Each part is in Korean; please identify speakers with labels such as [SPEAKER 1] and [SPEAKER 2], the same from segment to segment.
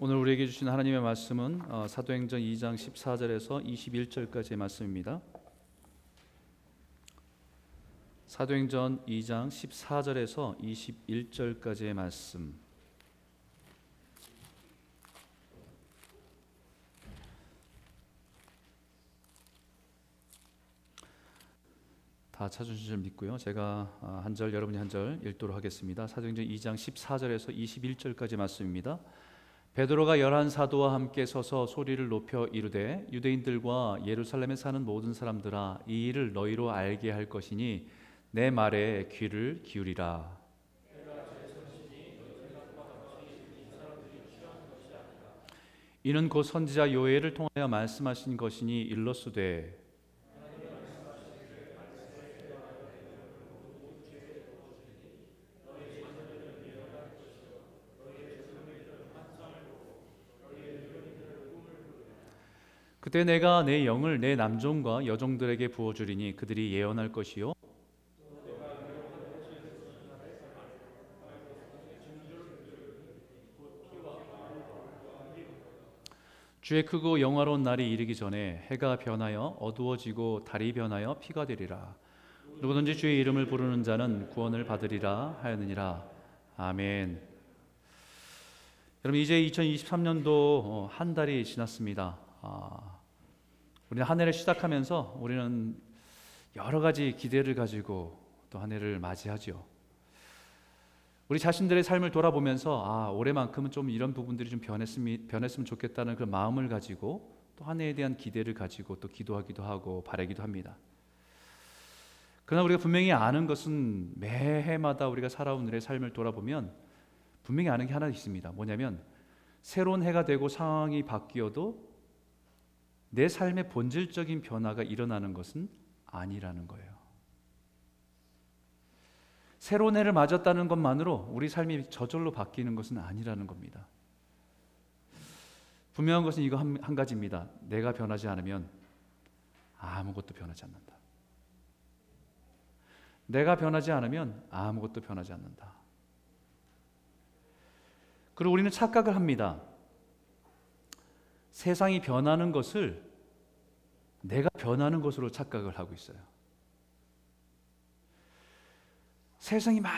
[SPEAKER 1] 오늘 우리에게 주신 하나님의 말씀은 어, 사도행전 2장 14절에서 21절까지의 말씀입니다. 사도행전 2장 14절에서 21절까지의 말씀. 다 찾으신 줄 믿고요. 제가 아, 한절 여러분이 한 절 읽도록 하겠습니다. 사도행전 2장 14절에서 21절까지 말씀입니다. 베드로가 열한 사도와 함께 서서 소리를 높여 이르되 유대인들과 예루살렘에 사는 모든 사람들아 이 일을 너희로 알게 할 것이니 내 말에 귀를 기울이라. 이는 곧 선지자 요엘을 통하여 말씀하신 것이니 일러스되 그때 내가 내 영을 내 남종과 여종들에게 부어 주리니 그들이 예언할 것이요. 주의 크고 영화로운 날이 이르기 전에 해가 변하여 어두워지고 달이 변하여 피가 되리라. 누구든지 주의 이름을 부르는 자는 구원을 받으리라 하였느니라. 아멘. 여러분 이제 2023년도 어, 한 달이 지났습니다. 아, 우리는 한 해를 시작하면서 우리는 여러 가지 기대를 가지고 또 한 해를 맞이하죠. 우리 자신들의 삶을 돌아보면서 아 올해만큼은 좀 이런 부분들이 좀 변했으면 변했으면 좋겠다는 그 마음을 가지고 또 한 해에 대한 기대를 가지고 또 기도하기도 하고 바라기도 합니다. 그러나 우리가 분명히 아는 것은 매해마다 우리가 살아온 우리의 삶을 돌아보면 분명히 아는 게 하나 있습니다. 뭐냐면 새로운 해가 되고 상황이 바뀌어도 내 삶의 본질적인 변화가 일어나는 것은 아니라는 거예요. 새로운 해를 맞았다는 것만으로 우리 삶이 저절로 바뀌는 것은 아니라는 겁니다. 분명한 것은 이거 한, 한 가지입니다. 내가 변하지 않으면 아무것도 변하지 않는다. 내가 변하지 않으면 아무것도 변하지 않는다. 그리고 우리는 착각을 합니다. 세상이 변하는 것을 내가 변하는 것으로 착각을 하고 있어요. 세상이 막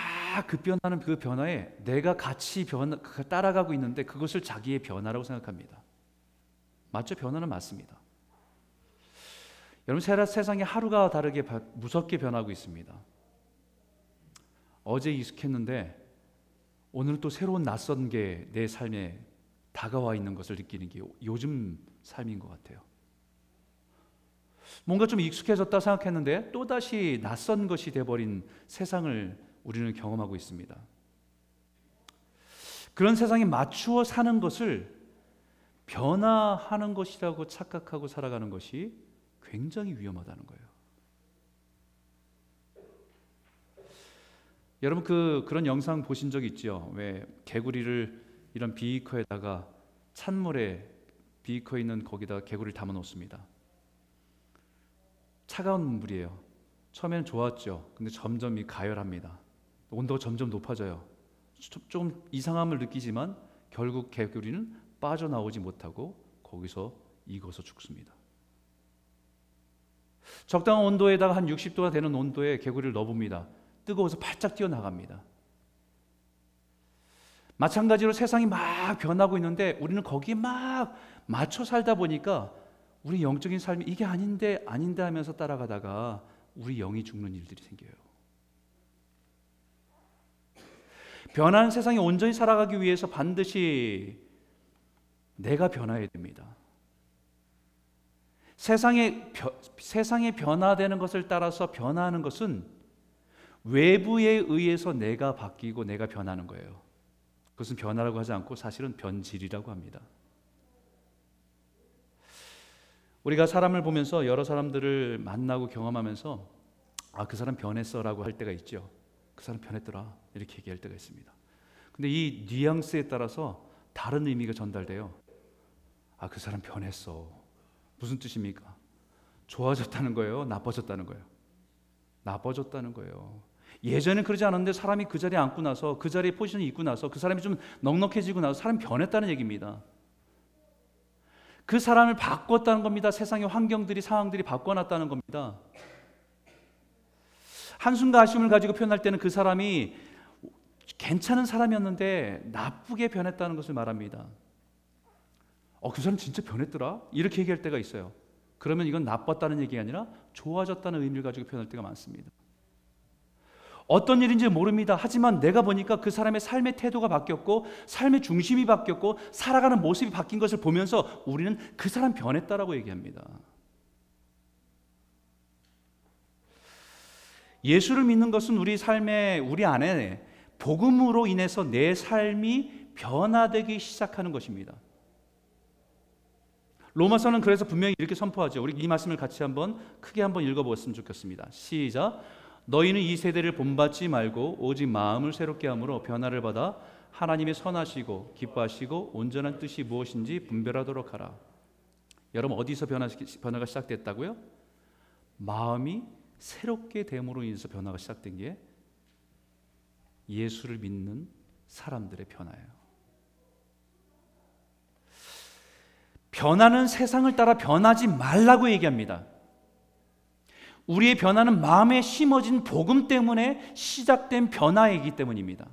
[SPEAKER 1] 급변하는 그 변화에 내가 같이 변 따라가고 있는데 그것을 자기의 변화라고 생각합니다. 맞죠? 변화는 맞습니다. 여러분 세상이 하루가 다르게 무섭게 변하고 있습니다. 어제 익숙했는데 오늘 또 새로운 낯선 게 내 삶에 다가와 있는 것을 느끼는 게 요즘 삶인 것 같아요. 뭔가 좀 익숙해졌다 생각했는데 또다시 낯선 것이 돼버린 세상을 우리는 경험하고 있습니다. 그런 세상에 맞추어 사는 것을 변화하는 것이라고 착각하고 살아가는 것이 굉장히 위험하다는 거예요. 여러분 그 그런 영상 보신 적 있죠? 왜 개구리를 이런 비이커에다가 찬물에 비이커 있는 거기다 개구리를 담아 놓습니다. 차가운 물이에요. 처음에는 좋았죠. 근데 점점 이 가열합니다. 온도가 점점 높아져요. 좀 이상함을 느끼지만 결국 개구리는 빠져나오지 못하고 거기서 익어서 죽습니다. 적당한 온도에다가 한 60도가 되는 온도에 개구리를 넣어봅니다. 뜨거워서 팔짝 뛰어나갑니다. 마찬가지로 세상이 막 변하고 있는데 우리는 거기에 막 맞춰 살다 보니까 우리 영적인 삶이 이게 아닌데 아닌데 하면서 따라가다가 우리 영이 죽는 일들이 생겨요. 변한 세상에 온전히 살아가기 위해서 반드시 내가 변화해야 됩니다. 세상에 세상에 변화되는 것을 따라서 변화하는 것은 외부에 의해서 내가 바뀌고 내가 변하는 거예요. 그것은 변화라고 하지 않고 사실은 변질이라고 합니다. 우리가 사람을 보면서 여러 사람들을 만나고 경험하면서 아, 그 사람 변했어라고 할 때가 있죠. 그 사람 변했더라. 이렇게 얘기할 때가 있습니다. 근데 이 뉘앙스에 따라서 다른 의미가 전달돼요. 아, 그 사람 변했어. 무슨 뜻입니까? 좋아졌다는 거예요? 나빠졌다는 거예요? 나빠졌다는 거예요. 예전엔 그러지 않았는데 사람이 그 자리에 앉고 나서 그 자리에 포지션이 있고 나서 그 사람이 좀 넉넉해지고 나서 사람이 변했다는 얘기입니다. 그 사람을 바꿨다는 겁니다. 세상의 환경들이 상황들이 바꿔놨다는 겁니다. 한순간 아쉬움을 가지고 표현할 때는 그 사람이 괜찮은 사람이었는데 나쁘게 변했다는 것을 말합니다. 어, 그 사람 진짜 변했더라? 이렇게 얘기할 때가 있어요. 그러면 이건 나빴다는 얘기가 아니라 좋아졌다는 의미를 가지고 표현할 때가 많습니다. 어떤 일인지 모릅니다. 하지만 내가 보니까 그 사람의 삶의 태도가 바뀌었고 삶의 중심이 바뀌었고 살아가는 모습이 바뀐 것을 보면서 우리는 그 사람 변했다라고 얘기합니다. 예수를 믿는 것은 우리 삶에 우리 안에 복음으로 인해서 내 삶이 변화되기 시작하는 것입니다. 로마서는 그래서 분명히 이렇게 선포하죠. 우리 이 말씀을 같이 한번 크게 한번 읽어보았으면 좋겠습니다. 시작. 너희는 이 세대를 본받지 말고 오직 마음을 새롭게 함으로 변화를 받아 하나님의 선하시고 기뻐하시고 온전한 뜻이 무엇인지 분별하도록 하라. 여러분 어디서 변화, 변화가 시작됐다고요? 마음이 새롭게 됨으로 인해서 변화가 시작된 게 예수를 믿는 사람들의 변화예요. 변화는 세상을 따라 변하지 말라고 얘기합니다. 우리의 변화는 마음에 심어진 복음 때문에 시작된 변화이기 때문입니다.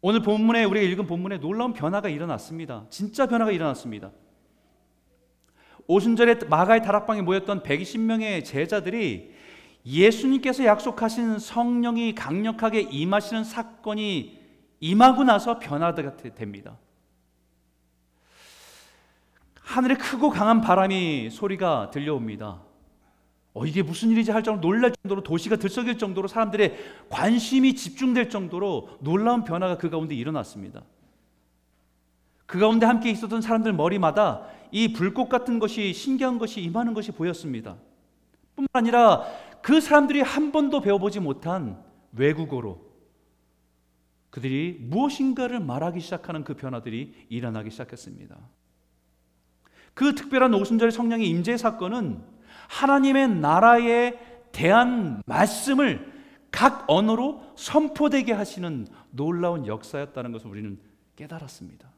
[SPEAKER 1] 오늘 본문에 우리가 읽은 본문에 놀라운 변화가 일어났습니다. 진짜 변화가 일어났습니다. 오순절에 마가의 다락방에 모였던 120명의 제자들이 예수님께서 약속하신 성령이 강력하게 임하시는 사건이 임하고 나서 변화가 됩니다. 하늘에 크고 강한 바람이 소리가 들려옵니다. 어, 이게 무슨 일이지 할 정도로 놀랄 정도로 도시가 들썩일 정도로 사람들의 관심이 집중될 정도로 놀라운 변화가 그 가운데 일어났습니다. 그 가운데 함께 있었던 사람들 머리마다 이 불꽃 같은 것이 신기한 것이 임하는 것이 보였습니다. 뿐만 아니라 그 사람들이 한 번도 배워보지 못한 외국어로 그들이 무엇인가를 말하기 시작하는 그 변화들이 일어나기 시작했습니다. 그 특별한 오순절 성령의 임재 사건은 하나님의 나라에 대한 말씀을 각 언어로 선포되게 하시는 놀라운 역사였다는 것을 우리는 깨달았습니다.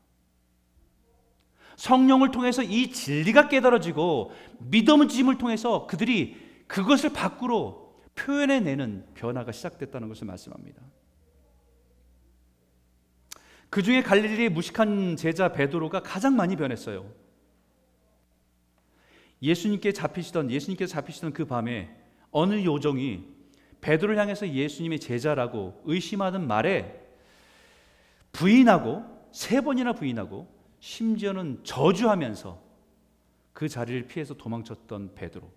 [SPEAKER 1] 성령을 통해서 이 진리가 깨달아지고 믿음을 통해서 그들이 그것을 밖으로 표현해내는 변화가 시작됐다는 것을 말씀합니다. 그 중에 갈릴리의 무식한 제자 베드로가 가장 많이 변했어요. 예수님께 잡히시던 예수님께 잡히시던 그 밤에 어느 요정이 베드로를 향해서 예수님의 제자라고 의심하는 말에 부인하고 세 번이나 부인하고 심지어는 저주하면서 그 자리를 피해서 도망쳤던 베드로.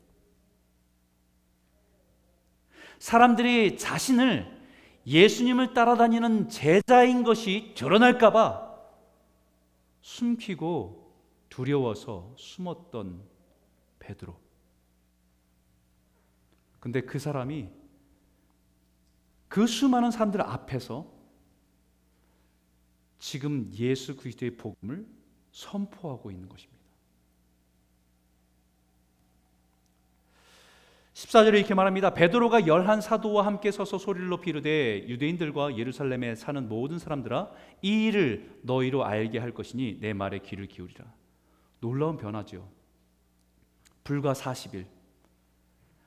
[SPEAKER 1] 사람들이 자신을 예수님을 따라다니는 제자인 것이 드러날까봐 숨기고 두려워서 숨었던 베드로. 근데 그 사람이 그 수많은 사람들 앞에서 지금 예수 그리스도의 복음을 선포하고 있는 것입니다. 14절에 이렇게 말합니다. 베드로가 열한 사도와 함께 서서 소리를 높이 이르되 유대인들과 예루살렘에 사는 모든 사람들아 이 일을 너희로 알게 할 것이니 내 말에 귀를 기울이라. 놀라운 변화죠. 불과 40일.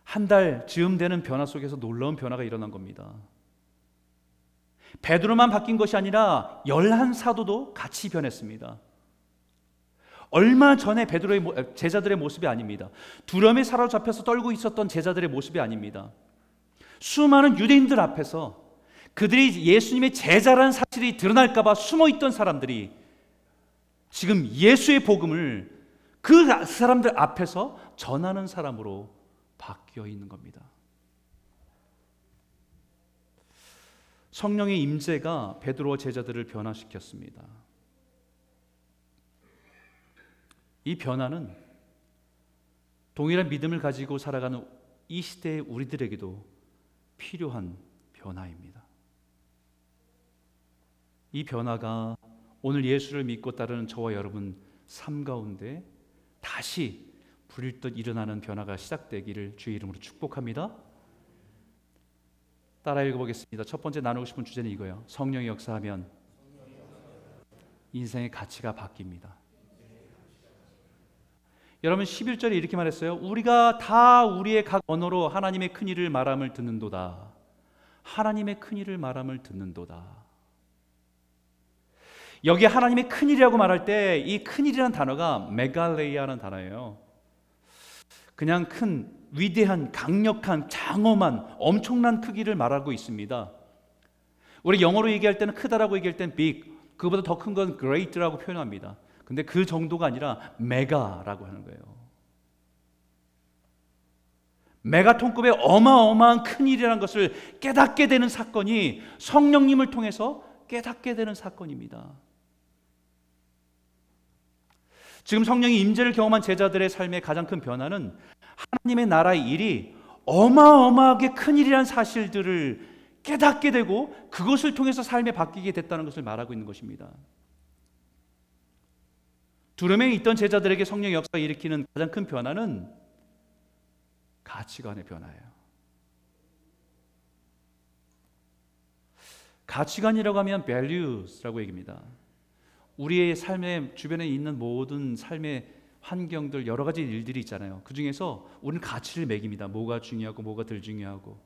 [SPEAKER 1] 한 달 즈음 되는 변화 속에서 놀라운 변화가 일어난 겁니다. 베드로만 바뀐 것이 아니라 열한 사도도 같이 변했습니다. 얼마 전에 베드로의 제자들의 모습이 아닙니다. 두려움에 사로잡혀서 떨고 있었던 제자들의 모습이 아닙니다. 수많은 유대인들 앞에서 그들이 예수님의 제자라는 사실이 드러날까봐 숨어 있던 사람들이 지금 예수의 복음을 그 사람들 앞에서 전하는 사람으로 바뀌어 있는 겁니다. 성령의 임재가 베드로와 제자들을 변화시켰습니다. 이 변화는 동일한 믿음을 가지고 살아가는 이 시대의 우리들에게도 필요한 변화입니다. 이 변화가 오늘 예수를 믿고 따르는 저와 여러분 삶 가운데 다시 불일 듯 일어나는 변화가 시작되기를 주의 이름으로 축복합니다. 따라 읽어보겠습니다. 첫 번째 나누고 싶은 주제는 이거예요. 성령이 역사하면 인생의 가치가 바뀝니다. 여러분 11절에 이렇게 말했어요. 우리가 다 우리의 각 언어로 하나님의 큰 일을 말함을 듣는도다. 하나님의 큰 일을 말함을 듣는도다. 여기 하나님의 큰 일이라고 말할 때 이 큰 일이라는 단어가 메갈레이아라는 단어예요. 그냥 큰 위대한 강력한 장엄한 엄청난 크기를 말하고 있습니다. 우리 영어로 얘기할 때는 크다라고 얘기할 때는 big, 그보다 더 큰 건 great라고 표현합니다. 근데 그 정도가 아니라 메가라고 하는 거예요. 메가톤급의 어마어마한 큰 일이라는 것을 깨닫게 되는 사건이 성령님을 통해서 깨닫게 되는 사건입니다. 지금 성령이 임재를 경험한 제자들의 삶의 가장 큰 변화는 하나님의 나라의 일이 어마어마하게 큰 일이라는 사실들을 깨닫게 되고 그것을 통해서 삶에 바뀌게 됐다는 것을 말하고 있는 것입니다. 두름에 있던 제자들에게 성령의 역사가 일으키는 가장 큰 변화는 가치관의 변화예요. 가치관이라고 하면 values라고 얘기입니다. 우리의 삶의 주변에 있는 모든 삶의 환경들 여러 가지 일들이 있잖아요. 그 중에서 우리는 가치를 매깁니다. 뭐가 중요하고 뭐가 덜 중요하고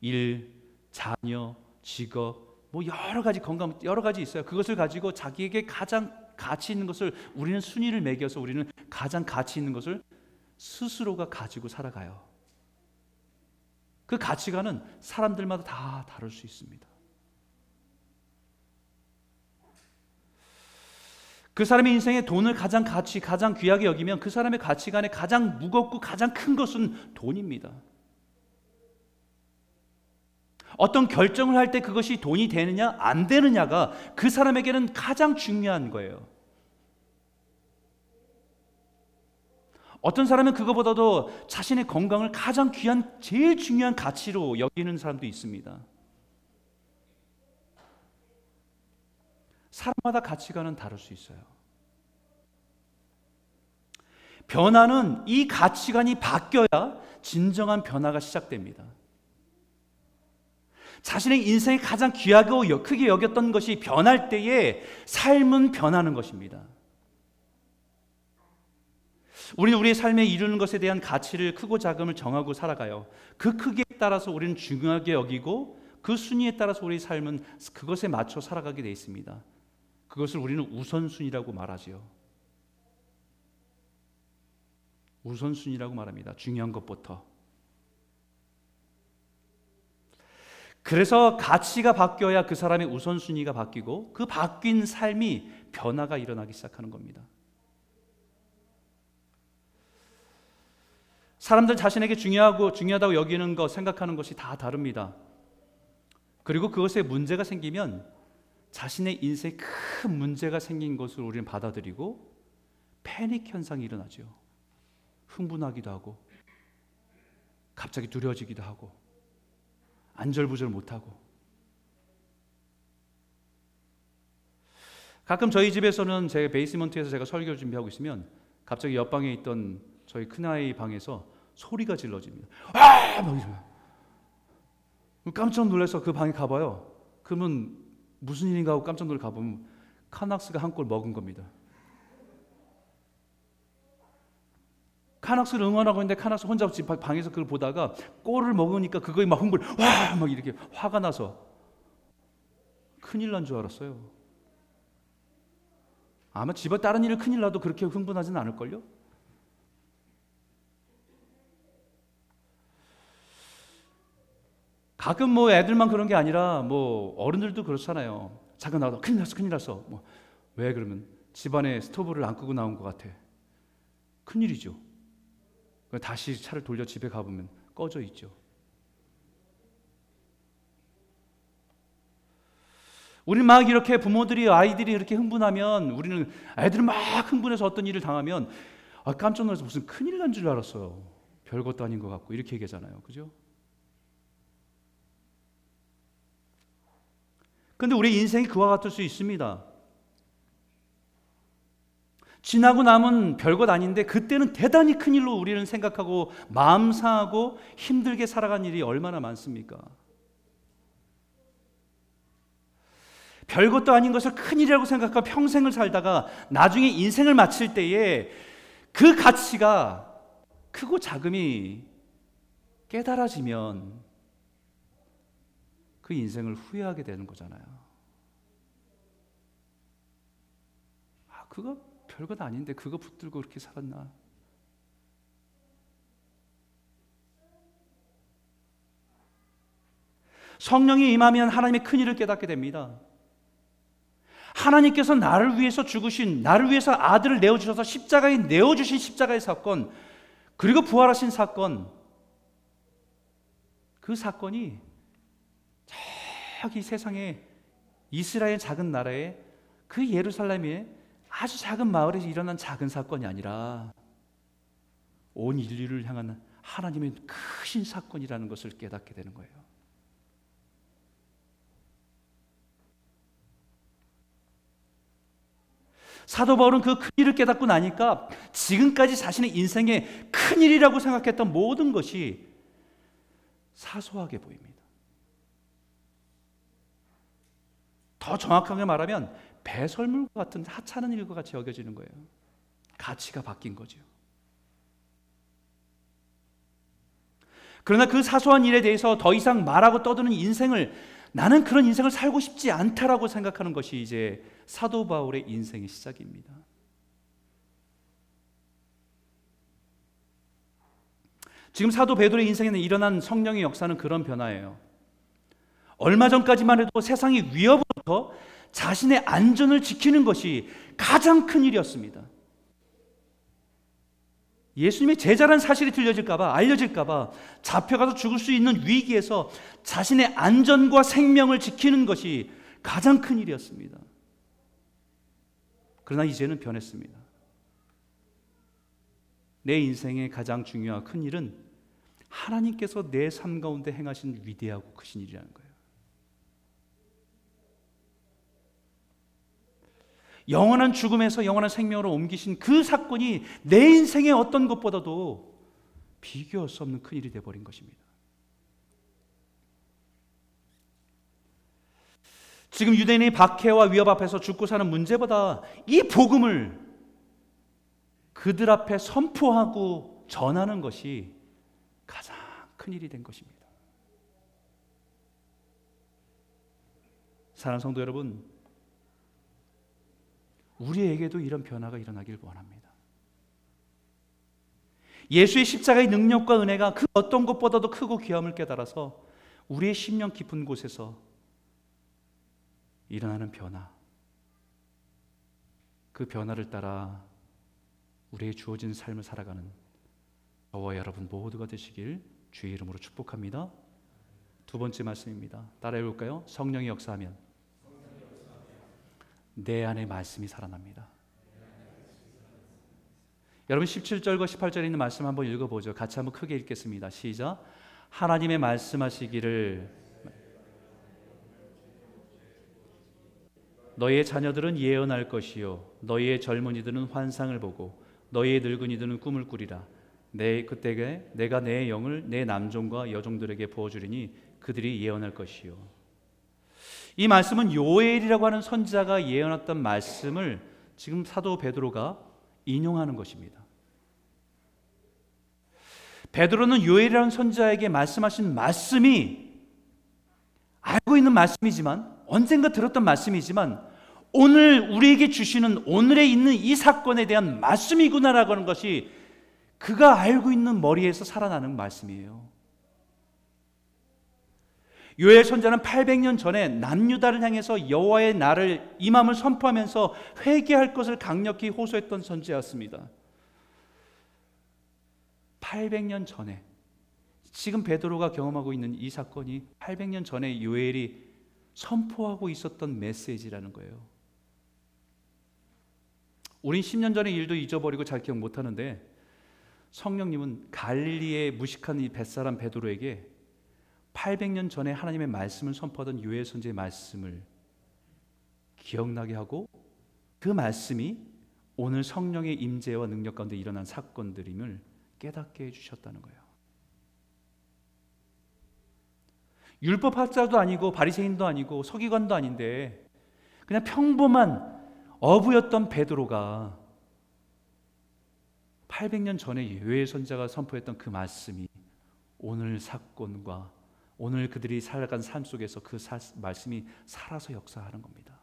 [SPEAKER 1] 일, 자녀, 직업 뭐 여러 가지 건강 여러 가지 있어요. 그것을 가지고 자기에게 가장 가치 있는 것을 우리는 순위를 매겨서 우리는 가장 가치 있는 것을 스스로가 가지고 살아가요. 그 가치관은 사람들마다 다 다를 수 있습니다. 그 사람의 인생에 돈을 가장 가치, 가장 귀하게 여기면 그 사람의 가치관에 가장 무겁고 가장 큰 것은 돈입니다. 어떤 결정을 할 때 그것이 돈이 되느냐, 안 되느냐가 그 사람에게는 가장 중요한 거예요. 어떤 사람은 그거보다도 자신의 건강을 가장 귀한, 제일 중요한 가치로 여기는 사람도 있습니다. 사람마다 가치관은 다를 수 있어요. 변화는 이 가치관이 바뀌어야 진정한 변화가 시작됩니다. 자신의 인생에 가장 귀하고 크게 여겼던 것이 변할 때에 삶은 변하는 것입니다. 우리는 우리의 삶에 이루는 것에 대한 가치를 크고 작음을 정하고 살아가요. 그 크기에 따라서 우리는 중요하게 여기고 그 순위에 따라서 우리의 삶은 그것에 맞춰 살아가게 되어 있습니다. 그것을 우리는 우선순위라고 말하지요. 우선순위라고 말합니다. 중요한 것부터. 그래서 가치가 바뀌어야 그 사람의 우선순위가 바뀌고 그 바뀐 삶이 변화가 일어나기 시작하는 겁니다. 사람들 자신에게 중요하고 중요하다고 여기는 것, 생각하는 것이 다 다릅니다. 그리고 그것에 문제가 생기면 자신의 인생에 큰 문제가 생긴 것을 우리는 받아들이고 패닉 현상이 일어나죠. 흥분하기도 하고 갑자기 두려워지기도 하고 안절부절 못하고 가끔 저희 집에서는 제가 베이스먼트에서 제가 설교를 준비하고 있으면 갑자기 옆방에 있던 저희 큰아이 방에서 소리가 질러집니다. 아! 막 이래요. 깜짝 놀라서 그 방에 가봐요. 그러면 무슨 일인가 하고 깜짝 놀라 가보면 카낙스가 한 골 먹은 겁니다. 카낙스를 응원하고 있는데 카낙스 혼자 집 방에서 그걸 보다가 골을 먹으니까 그거에 막 흥분, 와! 막 이렇게 화가 나서 큰일 난 줄 알았어요. 아마 집에 다른 일을 큰일 나도 그렇게 흥분하지는 않을걸요? 가끔 뭐 애들만 그런 게 아니라 뭐 어른들도 그렇잖아요. 잠깐 나가다 큰일 났어, 큰일 났어. 뭐 왜 그러면 집안에 스토브를 안 끄고 나온 것 같아. 큰일이죠. 다시 차를 돌려 집에 가보면 꺼져 있죠. 우리는 막 이렇게 부모들이 아이들이 이렇게 흥분하면 우리는 애들은 막 흥분해서 어떤 일을 당하면 아, 깜짝 놀라서 무슨 큰일 난 줄 알았어요. 별것도 아닌 것 같고 이렇게 얘기하잖아요. 그죠? 근데 우리 인생이 그와 같을 수 있습니다. 지나고 남은 별것 아닌데 그때는 대단히 큰 일로 우리는 생각하고 마음 상하고 힘들게 살아간 일이 얼마나 많습니까? 별것도 아닌 것을 큰 일이라고 생각하고 평생을 살다가 나중에 인생을 마칠 때에 그 가치가 크고 작음이 깨달아지면 그 인생을 후회하게 되는 거잖아요. 아, 그거 별것 아닌데 그거 붙들고 그렇게 살았나? 성령이 임하면 하나님의 큰 일을 깨닫게 됩니다. 하나님께서 나를 위해서 죽으신, 나를 위해서 아들을 내어주셔서 십자가에 내어주신 십자가의 사건, 그리고 부활하신 사건, 그 사건이 저기 세상에 이스라엘 작은 나라에 그 예루살렘에 아주 작은 마을에서 일어난 작은 사건이 아니라 온 인류를 향한 하나님의 크신 사건이라는 것을 깨닫게 되는 거예요. 사도 바울은 그 큰 일을 깨닫고 나니까 지금까지 자신의 인생의 큰 일이라고 생각했던 모든 것이 사소하게 보입니다. 더 정확하게 말하면 배설물 같은 하찮은 일과 같이 여겨지는 거예요. 가치가 바뀐 거죠. 그러나 그 사소한 일에 대해서 더 이상 말하고 떠드는 인생을 나는 그런 인생을 살고 싶지 않다라고 생각하는 것이 이제 사도 바울의 인생의 시작입니다. 지금 사도 베드로의 인생에는 일어난 성령의 역사는 그런 변화예요. 얼마 전까지만 해도 세상의 위협으로부터 자신의 안전을 지키는 것이 가장 큰 일이었습니다. 예수님의 제자란 사실이 들려질까봐, 알려질까봐 잡혀가서 죽을 수 있는 위기에서 자신의 안전과 생명을 지키는 것이 가장 큰 일이었습니다. 그러나 이제는 변했습니다. 내 인생의 가장 중요한 큰 일은 하나님께서 내 삶 가운데 행하신 위대하고 크신 일이라는 거예요. 영원한 죽음에서 영원한 생명으로 옮기신 그 사건이 내 인생의 어떤 것보다도 비교할 수 없는 큰 일이 되어버린 것입니다. 지금 유대인의 박해와 위협 앞에서 죽고 사는 문제보다 이 복음을 그들 앞에 선포하고 전하는 것이 가장 큰 일이 된 것입니다. 사랑하는 성도 여러분, 우리에게도 이런 변화가 일어나길 원합니다. 예수의 십자가의 능력과 은혜가 그 어떤 것보다도 크고 귀함을 깨달아서 우리의 심령 깊은 곳에서 일어나는 변화, 그 변화를 따라 우리의 주어진 삶을 살아가는 저와 여러분 모두가 되시길 주의 이름으로 축복합니다. 두 번째 말씀입니다. 따라해 볼까요? 성령이 역사하면 내 안에 말씀이 살아납니다. 여러분 17절과 18절에 있는 말씀 한번 읽어보죠. 같이 한번 크게 읽겠습니다. 시작. 하나님의 말씀하시기를 너희의 자녀들은 예언할 것이요 너희의 젊은이들은 환상을 보고 너희의 늙은이들은 꿈을 꾸리라. 내 그때에 내가 내 영을 내 남종과 여종들에게 부어 주리니 그들이 예언할 것이요 이 말씀은 요엘이라고 하는 선지자가 예언했던 말씀을 지금 사도 베드로가 인용하는 것입니다. 베드로는 요엘이라는 선지자에게 말씀하신 말씀이 알고 있는 말씀이지만 언젠가 들었던 말씀이지만 오늘 우리에게 주시는 오늘에 있는 이 사건에 대한 말씀이구나라고 하는 것이 그가 알고 있는 머리에서 살아나는 말씀이에요. 요엘 선자는 800년 전에 남유다를 향해서 여호와의 날을 임함을 선포하면서 회개할 것을 강력히 호소했던 선지였습니다. 800년 전에 지금 베드로가 경험하고 있는 이 사건이 800년 전에 요엘이 선포하고 있었던 메시지라는 거예요. 우린 10년 전의 일도 잊어버리고 잘 기억 못 하는데 성령님은 갈릴리의 무식한 이 뱃사람 베드로에게 800년 전에 하나님의 말씀을 선포하던 유해 선지의 말씀을 기억나게 하고 그 말씀이 오늘 성령의 임재와 능력 가운데 일어난 사건들임을 깨닫게 해 주셨다는 거예요. 율법 학자도 아니고 바리새인도 아니고 서기관도 아닌데 그냥 평범한 어부였던 베드로가 800년 전에 요엘 선자가 선포했던 그 말씀이 오늘 사건과 오늘 그들이 살아간 삶 속에서 그 사, 말씀이 살아서 역사하는 겁니다.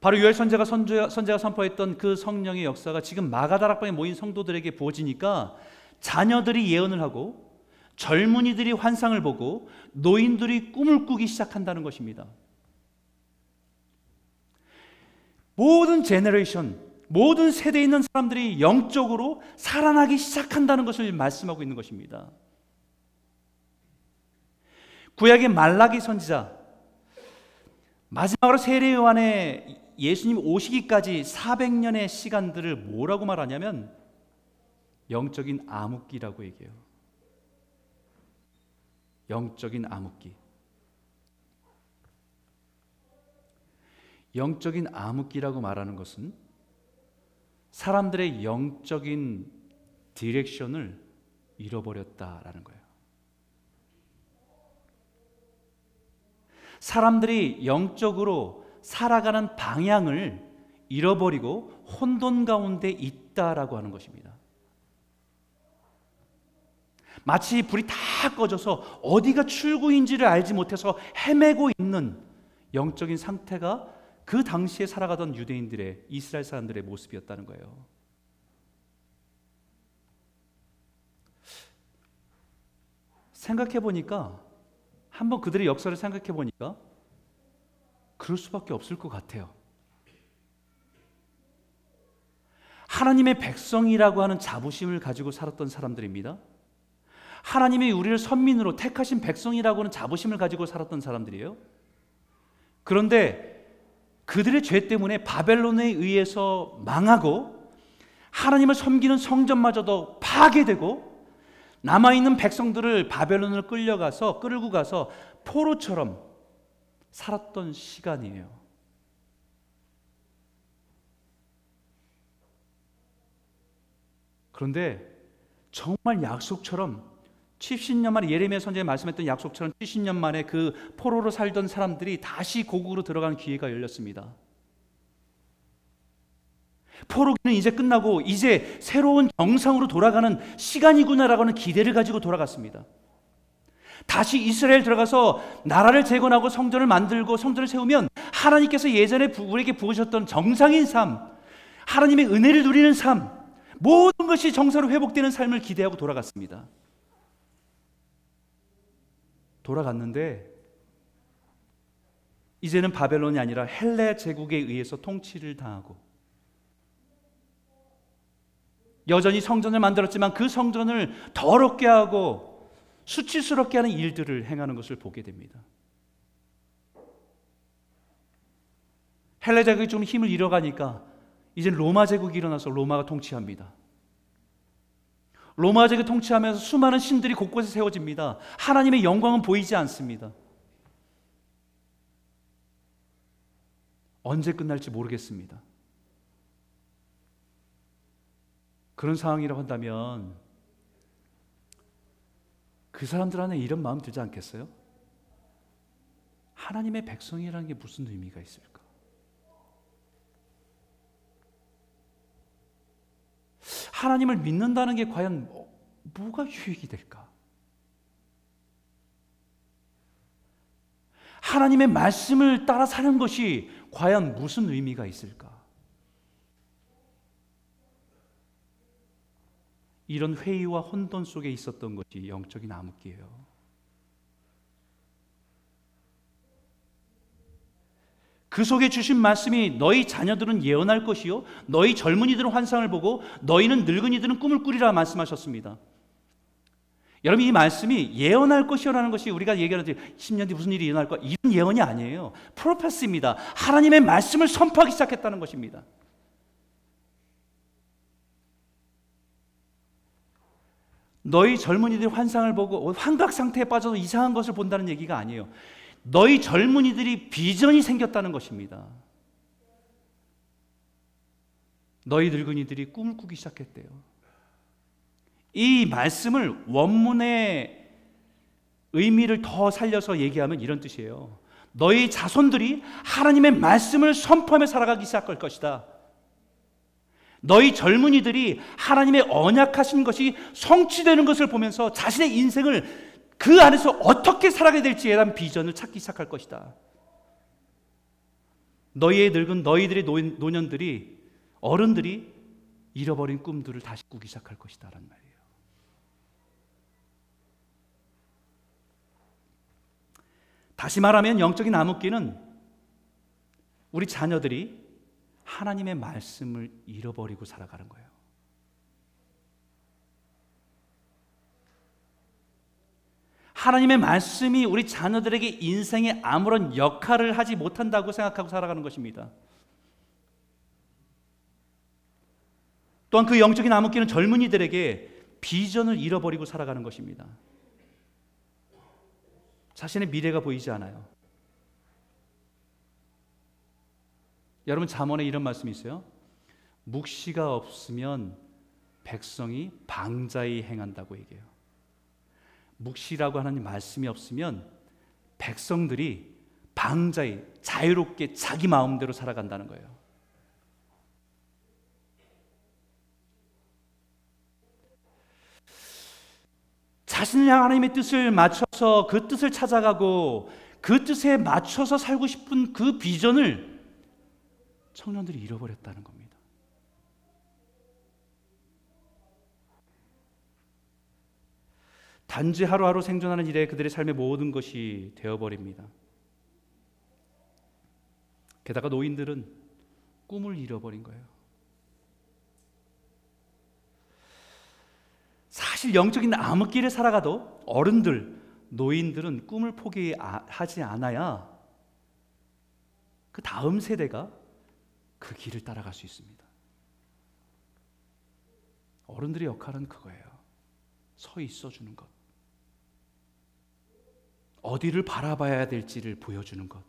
[SPEAKER 1] 바로 요엘 선지자가 선지자가 선포했던 그 성령의 역사가 지금 마가다락방에 모인 성도들에게 부어지니까 자녀들이 예언을 하고 젊은이들이 환상을 보고 노인들이 꿈을 꾸기 시작한다는 것입니다. 모든 generation, 모든 세대에 있는 사람들이 영적으로 살아나기 시작한다는 것을 말씀하고 있는 것입니다. 구약의 말라기 선지자 마지막으로 세례 요한의 예수님 오시기까지 400년의 시간들을 뭐라고 말하냐면 영적인 암흑기라고 얘기해요. 영적인 암흑기. 영적인 암흑기라고 말하는 것은 사람들의 영적인 디렉션을 잃어버렸다라는 거예요. 사람들이 영적으로 살아가는 방향을 잃어버리고 혼돈 가운데 있다라고 하는 것입니다. 마치 불이 다 꺼져서 어디가 출구인지를 알지 못해서 헤매고 있는 영적인 상태가 그 당시에 살아가던 유대인들의 이스라엘 사람들의 모습이었다는 거예요. 생각해 보니까 한번 그들의 역사를 생각해 보니까 그럴 수밖에 없을 것 같아요. 하나님의 백성이라고 하는 자부심을 가지고 살았던 사람들입니다. 하나님이 우리를 선민으로 택하신 백성이라고 하는 자부심을 가지고 살았던 사람들이에요. 그런데 그들의 죄 때문에 바벨론에 의해서 망하고 하나님을 섬기는 성전마저도 파괴되고 남아있는 백성들을 바벨론을 끌려가서 끌고 가서 포로처럼 살았던 시간이에요. 그런데 정말 약속처럼 70년 만에 예레미야 선지자 말씀했던 약속처럼 70년 만에 그 포로로 살던 사람들이 다시 고국으로 들어가는 기회가 열렸습니다. 포로기는 이제 끝나고 이제 새로운 정상으로 돌아가는 시간이구나라고 하는 기대를 가지고 돌아갔습니다. 다시 이스라엘 들어가서 나라를 재건하고 성전을 만들고 성전을 세우면 하나님께서 예전에 우리에게 부으셨던 정상인 삶, 하나님의 은혜를 누리는 삶, 모든 것이 정상으로 회복되는 삶을 기대하고 돌아갔습니다. 돌아갔는데 이제는 바벨론이 아니라 헬레 제국에 의해서 통치를 당하고 여전히 성전을 만들었지만 그 성전을 더럽게 하고 수치스럽게 하는 일들을 행하는 것을 보게 됩니다. 헬레 제국이 좀 힘을 잃어가니까 이제 로마 제국이 일어나서 로마가 통치합니다. 로마 제국 통치하면서 수많은 신들이 곳곳에 세워집니다. 하나님의 영광은 보이지 않습니다. 언제 끝날지 모르겠습니다. 그런 상황이라고 한다면 그 사람들 안에 이런 마음 들지 않겠어요? 하나님의 백성이라는 게 무슨 의미가 있을까? 하나님을 믿는다는 게 과연 뭐, 뭐가 유익이 될까? 하나님의 말씀을 따라 사는 것이 과연 무슨 의미가 있을까? 이런 회의와 혼돈 속에 있었던 것이 영적인 암흑기예요. 그 속에 주신 말씀이 너희 자녀들은 예언할 것이요 너희 젊은이들은 환상을 보고 너희는 늙은이들은 꿈을 꾸리라 말씀하셨습니다. 여러분 이 말씀이 예언할 것이라는 것이 우리가 얘기하는 10년 뒤 무슨 일이 일어날 거 이런 예언이 아니에요. 프로페스입니다. 하나님의 말씀을 선포하기 시작했다는 것입니다. 너희 젊은이들이 환상을 보고 환각 상태에 빠져서 이상한 것을 본다는 얘기가 아니에요. 너희 젊은이들이 비전이 생겼다는 것입니다. 너희 늙은이들이 꿈을 꾸기 시작했대요. 이 말씀을 원문의 의미를 더 살려서 얘기하면 이런 뜻이에요. 너희 자손들이 하나님의 말씀을 선포하며 살아가기 시작할 것이다. 너희 젊은이들이 하나님의 언약하신 것이 성취되는 것을 보면서 자신의 인생을 그 안에서 어떻게 살아가야 될지에 대한 비전을 찾기 시작할 것이다. 너희의 늙은 너희들의 노년들이 어른들이 잃어버린 꿈들을 다시 꾸기 시작할 것이다라는 말이에요. 다시 말하면 영적인 암흑기는 우리 자녀들이 하나님의 말씀을 잃어버리고 살아가는 거예요. 하나님의 말씀이 우리 자녀들에게 인생에 아무런 역할을 하지 못한다고 생각하고 살아가는 것입니다. 또한 그 영적인 암흑기는 젊은이들에게 비전을 잃어버리고 살아가는 것입니다. 자신의 미래가 보이지 않아요. 여러분 잠언에 이런 말씀이 있어요. 묵시가 없으면 백성이 방자히 행한다고 얘기해요. 묵시라고 하는 말씀이 없으면 백성들이 방자히 자유롭게 자기 마음대로 살아간다는 거예요. 자신을 향한 하나님의 뜻을 맞춰서 그 뜻을 찾아가고 그 뜻에 맞춰서 살고 싶은 그 비전을 청년들이 잃어버렸다는 겁니다. 단지 하루하루 생존하는 일에 그들의 삶의 모든 것이 되어버립니다. 게다가 노인들은 꿈을 잃어버린 거예요. 사실 영적인 암흑길에 살아가도 어른들, 노인들은 꿈을 포기하지 않아야 그 다음 세대가 그 길을 따라갈 수 있습니다. 어른들의 역할은 그거예요. 서 있어 주는 것. 어디를 바라봐야 될지를 보여주는 것.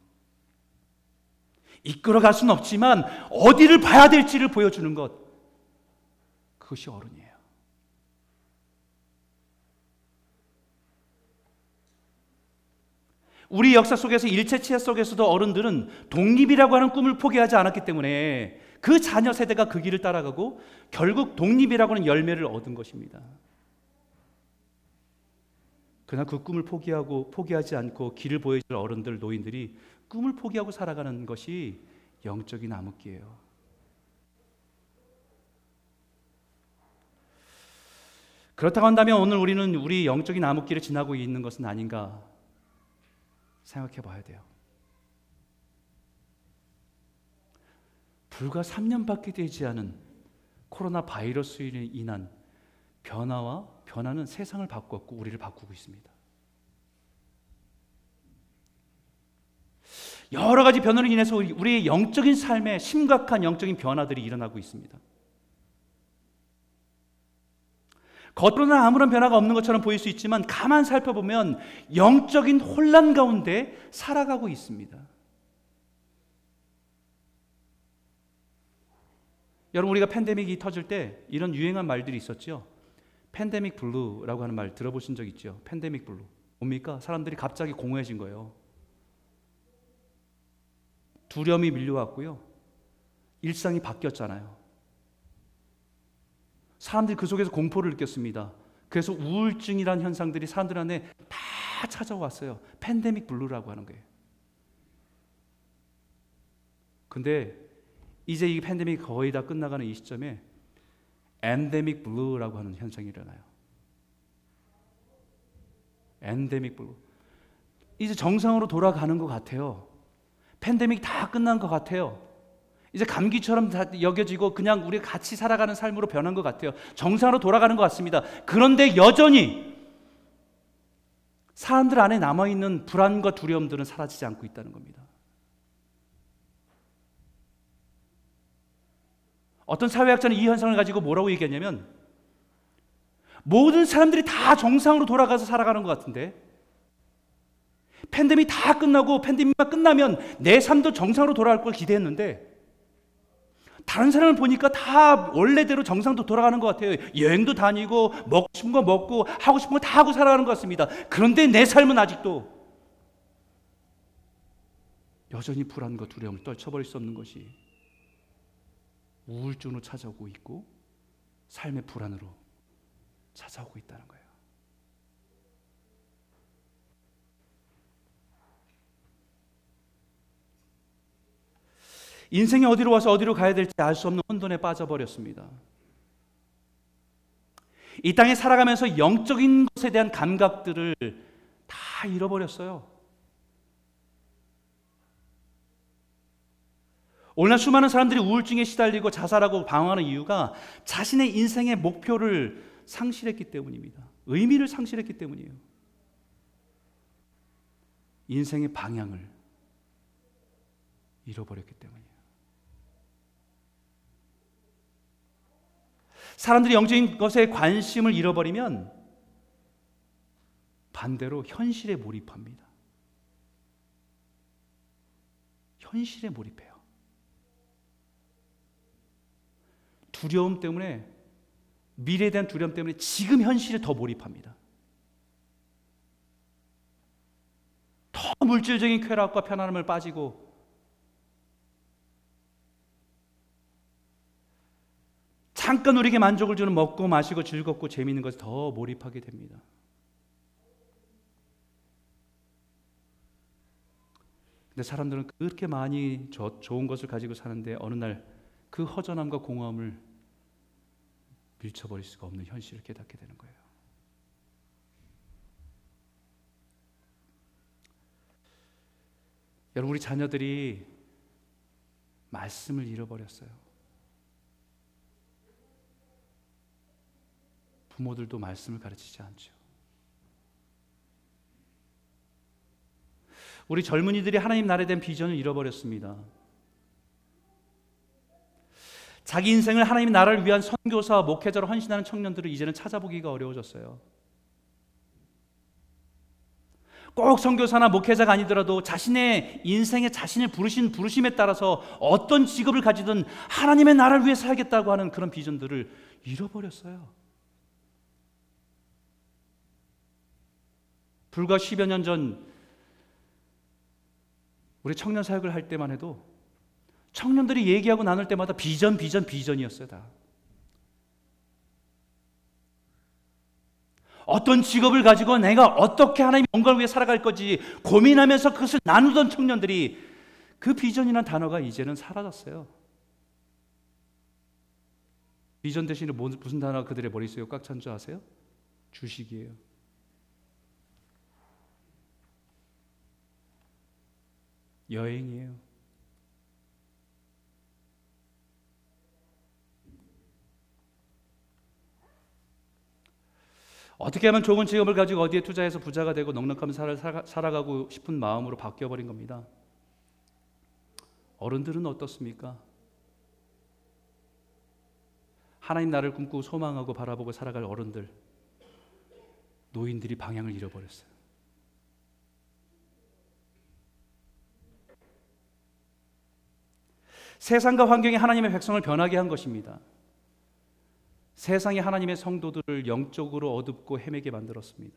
[SPEAKER 1] 이끌어갈 수는 없지만 어디를 봐야 될지를 보여주는 것. 그것이 어른이에요. 우리 역사 속에서 일체치하 속에서도 어른들은 독립이라고 하는 꿈을 포기하지 않았기 때문에 그 자녀 세대가 그 길을 따라가고 결국 독립이라고 하는 열매를 얻은 것입니다. 그러나 그 꿈을 포기하고 포기하지 않고 길을 보여줄 어른들 노인들이 꿈을 포기하고 살아가는 것이 영적인 암흑기예요. 그렇다고 한다면 오늘 우리는 우리 영적인 암흑기를 지나고 있는 것은 아닌가 생각해 봐야 돼요. 불과 3년밖에 되지 않은 코로나 바이러스로 인한 변화와 변화는 세상을 바꿨고 우리를 바꾸고 있습니다. 여러 가지 변화로 인해서 우리의 영적인 삶에 심각한 영적인 변화들이 일어나고 있습니다. 겉으로는 아무런 변화가 없는 것처럼 보일 수 있지만 가만 살펴보면 영적인 혼란 가운데 살아가고 있습니다. 여러분 우리가 팬데믹이 터질 때 이런 유행한 말들이 있었죠. pandemic blue라고 하는 말 들어보신 적 있죠? pandemic blue. 뭡니까? 사람들이 갑자기 공허해진 거예요. 두려움이 밀려왔고요. 일상이 바뀌었잖아요. 사람들이 그 속에서 공포를 느꼈습니다. 그래서 우울증이란 현상들이 사람들 안에 다 찾아왔어요. pandemic blue라고 하는 거예요. 근데 이제 이 팬데믹이 거의 다 끝나가는 이 시점에 endemic blue라고 하는 현상이 일어나요. endemic blue. 이제 정상으로 돌아가는 것 같아요. 팬데믹 다 끝난 것 같아요. 이제 감기처럼 여겨지고 그냥 우리 같이 살아가는 삶으로 변한 것 같아요. 정상으로 돌아가는 것 같습니다. 그런데 여전히 사람들 안에 남아있는 불안과 두려움들은 사라지지 않고 있다는 겁니다. 어떤 사회학자는 이 현상을 가지고 뭐라고 얘기했냐면 모든 사람들이 다 정상으로 돌아가서 살아가는 것 같은데 팬데믹 다 끝나고 팬데믹만 끝나면 내 삶도 정상으로 돌아갈 걸 기대했는데
[SPEAKER 2] 다른 사람을 보니까 다 원래대로 정상도 돌아가는 것 같아요. 여행도 다니고 먹고 싶은 거 먹고 하고 싶은 거 다 하고 살아가는 것 같습니다. 그런데 내 삶은 아직도 여전히 불안과 두려움을 떨쳐버릴 수 없는 것이 우울증으로 찾아오고 있고 삶의 불안으로 찾아오고 있다는 거예요. 인생이 어디로 와서 어디로 가야 될지 알 수 없는 혼돈에 빠져버렸습니다. 이 땅에 살아가면서 영적인 것에 대한 감각들을 다 잃어버렸어요. 오늘날 수많은 사람들이 우울증에 시달리고 자살하고 방황하는 이유가 자신의 인생의 목표를 상실했기 때문입니다. 의미를 상실했기 때문이에요. 인생의 방향을 잃어버렸기 때문이에요. 사람들이 영적인 것에 관심을 잃어버리면 반대로 현실에 몰입합니다. 현실에 몰입해요. 두려움 때문에 미래에 대한 두려움 때문에 지금 현실에 더 몰입합니다. 더 물질적인 쾌락과 편안함을 빠지고 잠깐 우리에게 만족을 주는 먹고 마시고 즐겁고 재미있는 것에 더 몰입하게 됩니다. 근데 사람들은 그렇게 많이 저, 좋은 것을 가지고 사는데 어느 날 그 허전함과 공허함을 밀쳐버릴 수가 없는 현실을 깨닫게 되는 거예요. 여러분 우리 자녀들이 말씀을 잃어버렸어요. 부모들도 말씀을 가르치지 않죠. 우리 젊은이들이 하나님 나라에 대한 비전을 잃어버렸습니다. 자기 인생을 하나님의 나라를 위한 선교사와 목회자로 헌신하는 청년들을 이제는 찾아보기가 어려워졌어요. 꼭 선교사나 목회자가 아니더라도 자신의 인생에 자신을 부르신 부르심에 따라서 어떤 직업을 가지든 하나님의 나라를 위해 살겠다고 하는 그런 비전들을 잃어버렸어요. 불과 10여 년 전 우리 청년 사역을 할 때만 해도 청년들이 얘기하고 나눌 때마다 비전, 비전, 비전이었어요, 다. 어떤 직업을 가지고 내가 어떻게 하나님의 영광을 위해 살아갈 거지 고민하면서 그것을 나누던 청년들이 그 비전이라는 단어가 이제는 사라졌어요. 비전 대신에 무슨 단어가 그들의 머릿속에 꽉 찬 줄 아세요? 주식이에요. 여행이에요. 어떻게 하면 좋은 직업을 가지고 어디에 투자해서 부자가 되고 넉넉하면 살아, 살아가고 싶은 마음으로 바뀌어버린 겁니다. 어른들은 어떻습니까? 하나님 나를 꿈꾸고 소망하고 바라보고 살아갈 어른들, 노인들이 방향을 잃어버렸어요. 세상과 환경이 하나님의 백성을 변하게 한 것입니다. 세상이 하나님의 성도들을 영적으로 어둡고 헤매게 만들었습니다.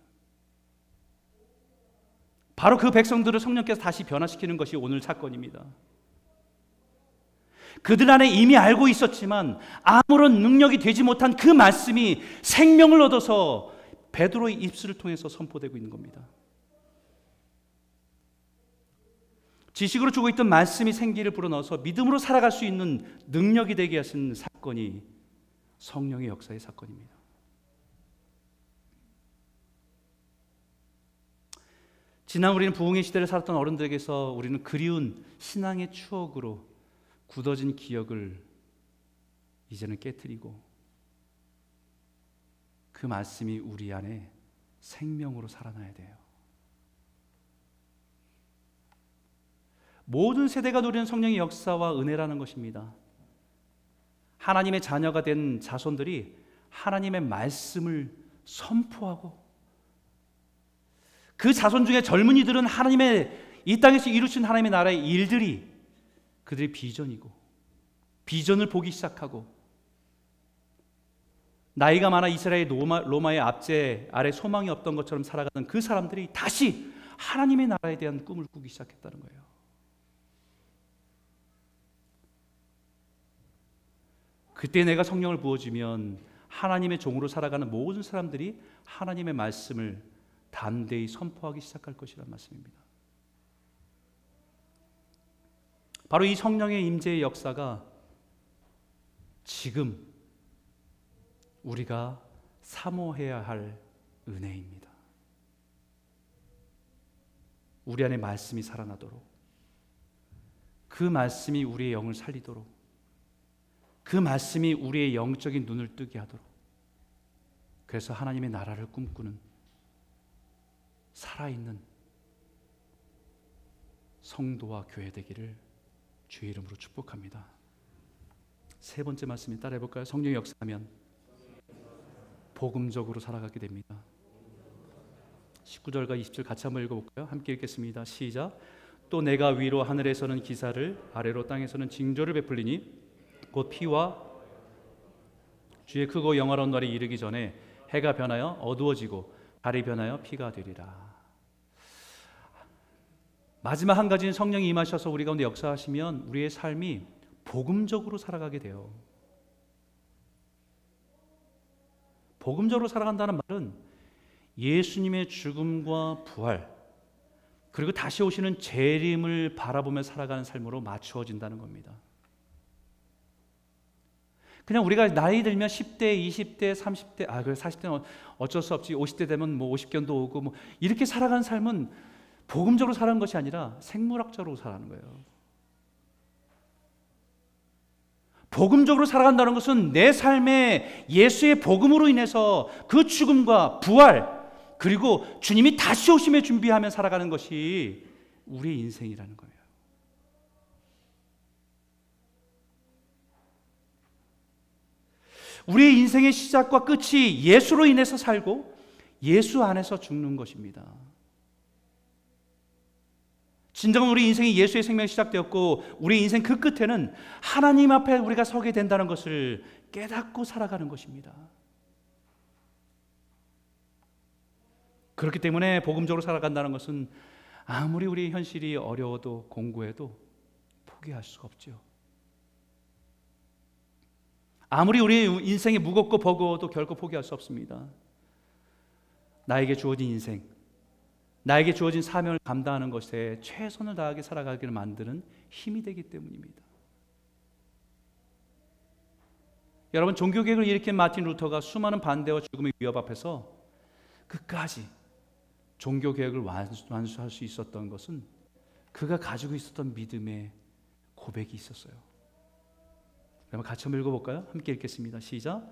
[SPEAKER 2] 바로 그 백성들을 성령께서 다시 변화시키는 것이 오늘 사건입니다. 그들 안에 이미 알고 있었지만 아무런 능력이 되지 못한 그 말씀이 생명을 얻어서 베드로의 입술을 통해서 선포되고 있는 겁니다. 지식으로 주고 있던 말씀이 생기를 불어넣어서 믿음으로 살아갈 수 있는 능력이 되게 하신 사건이 성령의 역사의 사건입니다. 지난 우리는 부흥의 시대를 살았던 어른들에게서 우리는 그리운 신앙의 추억으로 굳어진 기억을 이제는 깨뜨리고 그 말씀이 우리 안에 생명으로 살아나야 돼요. 모든 세대가 누리는 성령의 역사와 은혜라는 것입니다. 하나님의 자녀가 된 자손들이 하나님의 말씀을 선포하고 그 자손 중에 젊은이들은 하나님의 이 땅에서 이루신 하나님의 나라의 일들이 그들의 비전이고 비전을 보기 시작하고 나이가 많아 이스라엘 로마, 로마의 압제 아래 소망이 없던 것처럼 살아가는 그 사람들이 다시 하나님의 나라에 대한 꿈을 꾸기 시작했다는 거예요. 그때 내가 성령을 부어주면 하나님의 종으로 살아가는 모든 사람들이 하나님의 말씀을 담대히 선포하기 시작할 것이란 말씀입니다. 바로 이 성령의 임재의 역사가 지금 우리가 사모해야 할 은혜입니다. 우리 안에 말씀이 살아나도록 그 말씀이 우리의 영을 살리도록 그 말씀이 우리의 영적인 눈을 뜨게 하도록 그래서 하나님의 나라를 꿈꾸는 살아있는 성도와 교회 되기를 주의 이름으로 축복합니다. 세 번째 말씀이 따라해 볼까요? 성령의 역사하면 복음적으로 살아가게 됩니다. 19절과 20절 같이 한번 읽어 볼까요? 함께 읽겠습니다. 시작. 또 내가 위로 하늘에서는 기사를 아래로 땅에서는 징조를 베풀리니 곧 피와 주의 크고 영화로운 날이 이르기 전에 해가 변하여 어두워지고 달이 변하여 피가 되리라. 마지막 한 가지는 성령이 임하셔서 우리 가운데 역사하시면 우리의 삶이 복음적으로 살아가게 돼요. 복음적으로 살아간다는 말은 예수님의 죽음과 부활 그리고 다시 오시는 재림을 바라보며 살아가는 삶으로 맞추어진다는 겁니다. 그냥 우리가 나이 들면 10대, 20대, 30대, 아, 그래 40대는 어쩔 수 없지. 50대 되면 뭐 50견도 오고 뭐 이렇게 살아가는 삶은 복음적으로 살아가는 것이 아니라 생물학적으로 살아가는 거예요. 복음적으로 살아간다는 것은 내 삶에 예수의 복음으로 인해서 그 죽음과 부활 그리고 주님이 다시 오심에 준비하며 살아가는 것이 우리의 인생이라는 거예요. 우리의 인생의 시작과 끝이 예수로 인해서 살고 예수 안에서 죽는 것입니다. 진정한 우리 인생이 예수의 생명이 시작되었고 우리 인생 그 끝에는 하나님 앞에 우리가 서게 된다는 것을 깨닫고 살아가는 것입니다. 그렇기 때문에 복음적으로 살아간다는 것은 아무리 우리 현실이 어려워도 공고해도 포기할 수가 없죠. 아무리 우리 인생이 무겁고 버거워도 결코 포기할 수 없습니다. 나에게 주어진 인생, 나에게 주어진 사명을 감당하는 것에 최선을 다하게 살아가기를 만드는 힘이 되기 때문입니다. 여러분 종교개혁을 일으킨 마틴 루터가 수많은 반대와 죽음의 위협 앞에서 끝까지 종교개혁을 완수할 수 있었던 것은 그가 가지고 있었던 믿음의 고백이 있었어요. 그러면 같이 한번 읽어볼까요? 함께 읽겠습니다. 시작.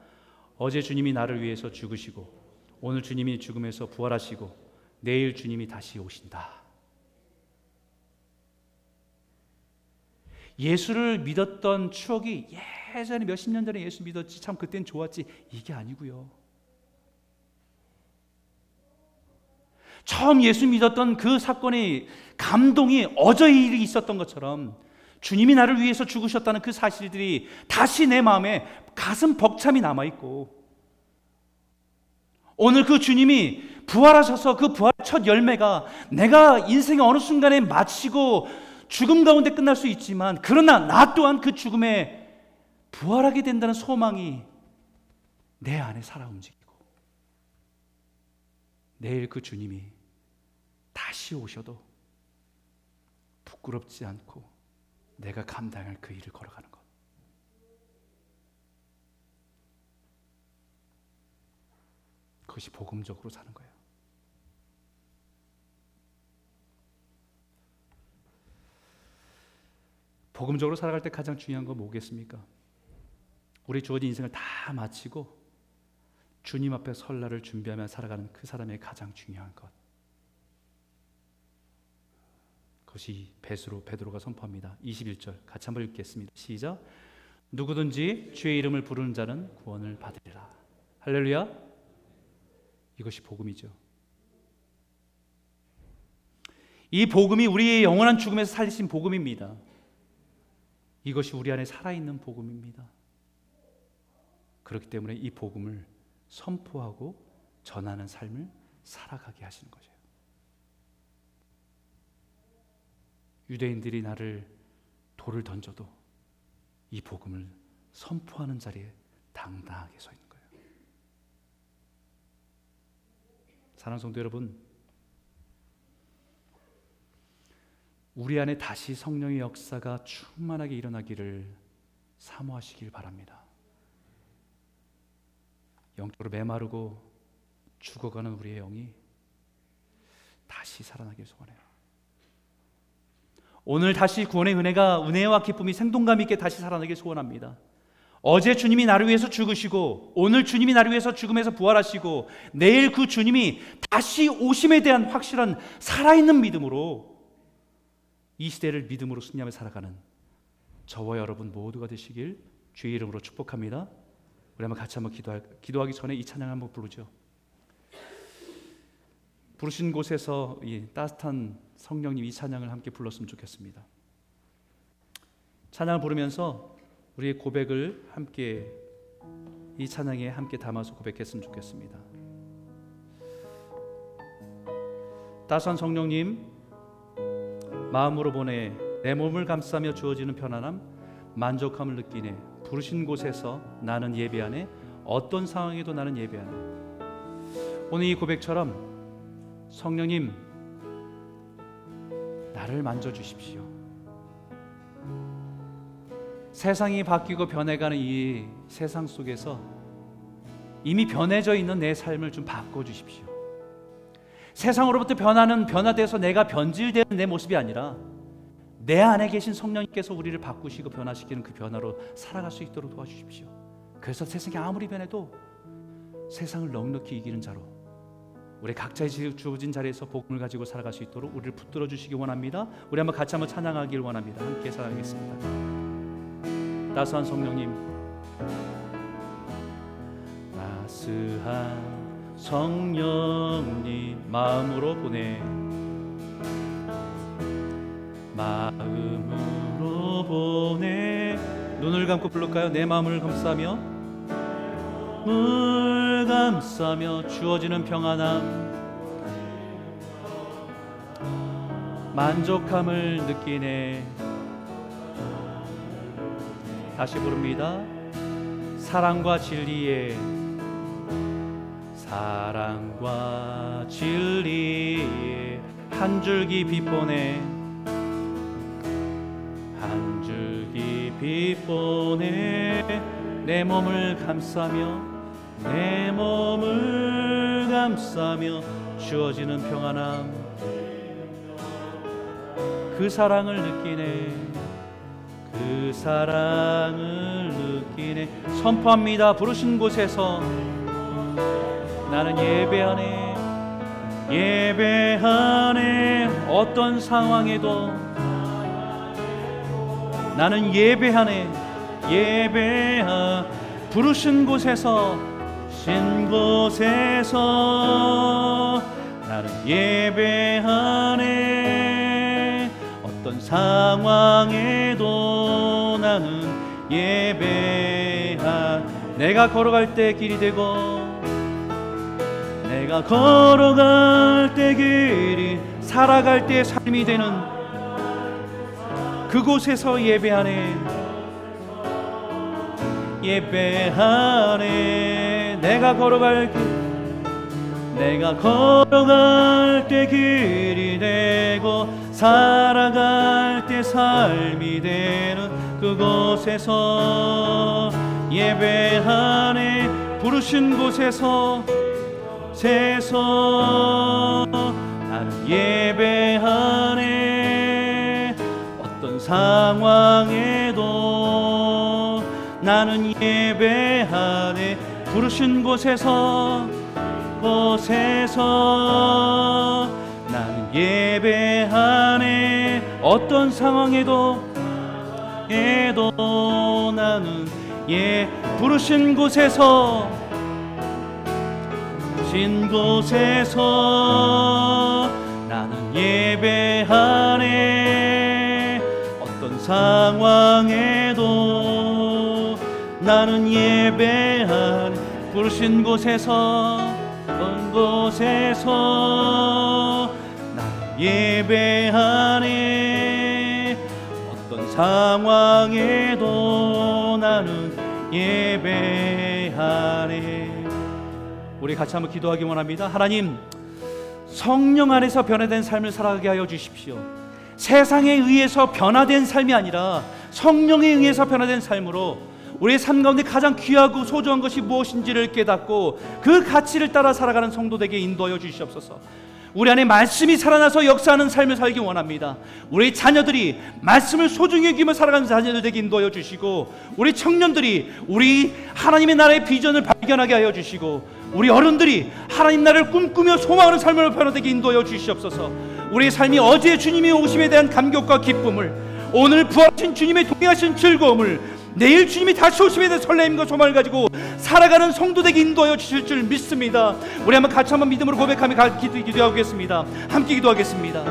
[SPEAKER 2] 어제 주님이 나를 위해서 죽으시고 오늘 주님이 죽음에서 부활하시고 내일 주님이 다시 오신다. 예수를 믿었던 추억이 예전에 몇십 년 전에 예수 믿었지 참 그땐 좋았지 이게 아니고요. 처음 예수 믿었던 그 사건의 감동이 어제 일이 있었던 것처럼 주님이 나를 위해서 죽으셨다는 그 사실들이 다시 내 마음에 가슴 벅참이 남아 있고 오늘 그 주님이 부활하셔서 그 부활 첫 열매가 내가 인생의 어느 순간에 마치고 죽음 가운데 끝날 수 있지만 그러나 나 또한 그 죽음에 부활하게 된다는 소망이 내 안에 살아 움직이고 내일 그 주님이 다시 오셔도 부끄럽지 않고 내가 감당할 그 일을 걸어가는 것. 그것이 복음적으로 사는 거예요. 복음적으로 살아갈 때 가장 중요한 건 뭐겠습니까? 우리 주어진 인생을 다 마치고 주님 앞에 설날을 준비하며 살아가는 그 사람의 가장 중요한 것. 그것이 베드로 베드로가 선포합니다. 21절 같이 한번 읽겠습니다. 시작. 누구든지 주의 이름을 부르는 자는 구원을 받으리라. 할렐루야. 이것이 복음이죠. 이 복음이 우리의 영원한 죽음에서 살리신 복음입니다. 이것이 우리 안에 살아있는 복음입니다. 그렇기 때문에 이 복음을 선포하고 전하는 삶을 살아가게 하시는 거죠. 유대인들이 나를 돌을 던져도 이 복음을 선포하는 자리에 당당하게 서 있는 거예요. 사랑하는 성도 여러분, 우리 안에 다시 성령의 역사가 충만하게 일어나기를 사모하시길 바랍니다. 영적으로 메마르고 죽어가는 우리의 영이 다시 살아나길 소원해요. 오늘 다시 구원의 은혜가 은혜와 기쁨이 생동감 있게 다시 살아나길 소원합니다. 어제 주님이 나를 위해서 죽으시고 오늘 주님이 나를 위해서 죽음에서 부활하시고 내일 그 주님이 다시 오심에 대한 확실한 살아있는 믿음으로 이 시대를 믿음으로 승리하며 살아가는 저와 여러분 모두가 되시길 주의 이름으로 축복합니다. 우리 한번 같이 한번 기도하기 전에 이 찬양 한번 부르죠. 부르신 곳에서 이 따뜻한 성령님 이 찬양을 함께 불렀으면 좋겠습니다. 찬양을 부르면서 우리의 고백을 함께 이 찬양에 함께 담아서 고백했으면 좋겠습니다. 따스한 성령님 마음으로 보내 내 몸을 감싸며 주어지는 편안함 만족함을 느끼네 부르신 곳에서 나는 예배하네 어떤 상황에도 나는 예배하네 오늘 이 고백처럼 성령님 나를 만져 주십시오 세상이 바뀌고 변해가는 이 세상 속에서 이미 변해져 있는 내 삶을 좀 바꿔 주십시오 세상으로부터 변하는 변화돼서 내가 변질되는 내 모습이 아니라 내 안에 계신 성령님께서 우리를 바꾸시고 변화시키는 그 변화로 살아갈 수 있도록 도와주십시오. 그래서 세상이 아무리 변해도 세상을 넉넉히 이기는 자로 우리 각자의 주어진 자리에서 복음을 가지고 살아갈 수 있도록 우리를 붙들어 주시기 원합니다. 우리 한번 같이 한번 찬양하길 원합니다. 함께 사랑하겠습니다. 따스한 성령님, 따스한 성령님 마음으로 보내 마음으로 보내 눈을 감고 부를까요? 내 마음을 감싸며 물 감싸며 주어지는 평안함. 만족함을 느끼네. 다시 부릅니다. 사랑과 진리에 사랑과 진리에 한 줄기 빛 보내 한 줄기 빛 보내 내 몸을 감싸며 내 몸을 감싸며 주어지는 평안함. 그 사랑을 느끼네. 그 사랑을 느끼네. 선포합니다. 부르신 곳에서. 나는 예배하네. 예배하네. 어떤 상황에도. 나는 예배하네. 예배하 부르신 곳에서 신 곳에서 나는 예배하네. 어떤 상황에도 나는 예배하 내가 걸어갈 때 길이 되고 내가 걸어갈 때 길이 살아갈 때 삶이 되는 그곳에서 예배하네. 예배하네 내가 걸어갈 길 내가 걸어갈 때 길이 되고 살아갈 때 삶이 되는 그곳에서 예배하네 부르신 곳에서 세서 나는 예배하네 어떤 상황에도 나는 예배하네 부르신 곳에서 곳에서 나는 예배하네. 어떤 상황에도 에도 나는 예 부르신 곳에서 신 곳에서 나는 예배하네. 어떤 상황에도 나는 예배한 부르신 곳에서 어떤 곳에서 나 예배하네. 어떤 상황에도 나는 예배하네. 우리 같이 한번 기도하기 원합니다. 하나님 성령 안에서 변화된 삶을 살아가게 하여 주십시오. 세상에 의해서 변화된 삶이 아니라 성령에 의해서 변화된 삶으로 우리의 삶 가운데 가장 귀하고 소중한 것이 무엇인지를 깨닫고 그 가치를 따라 살아가는 성도되게 인도하여 주시옵소서. 우리 안에 말씀이 살아나서 역사하는 삶을 살기 원합니다. 우리 자녀들이 말씀을 소중히 여기며 살아가는 자녀들 되게 인도하여 주시고 우리 청년들이 우리 하나님의 나라의 비전을 발견하게 하여 주시고 우리 어른들이 하나님 나라를 꿈꾸며 소망하는 삶을 변화되게 인도하여 주시옵소서. 우리의 삶이 어제 주님이 오심에 대한 감격과 기쁨을 오늘 부활하신 주님의 동행하신 즐거움을 내일 주님이 다시 오심에 대한 설렘과 소망을 가지고 살아가는 성도되게 인도하여 주실 줄 믿습니다. 우리 한번 같이 한번 믿음으로 고백하며 기도하겠습니다. 함께 기도하겠습니다.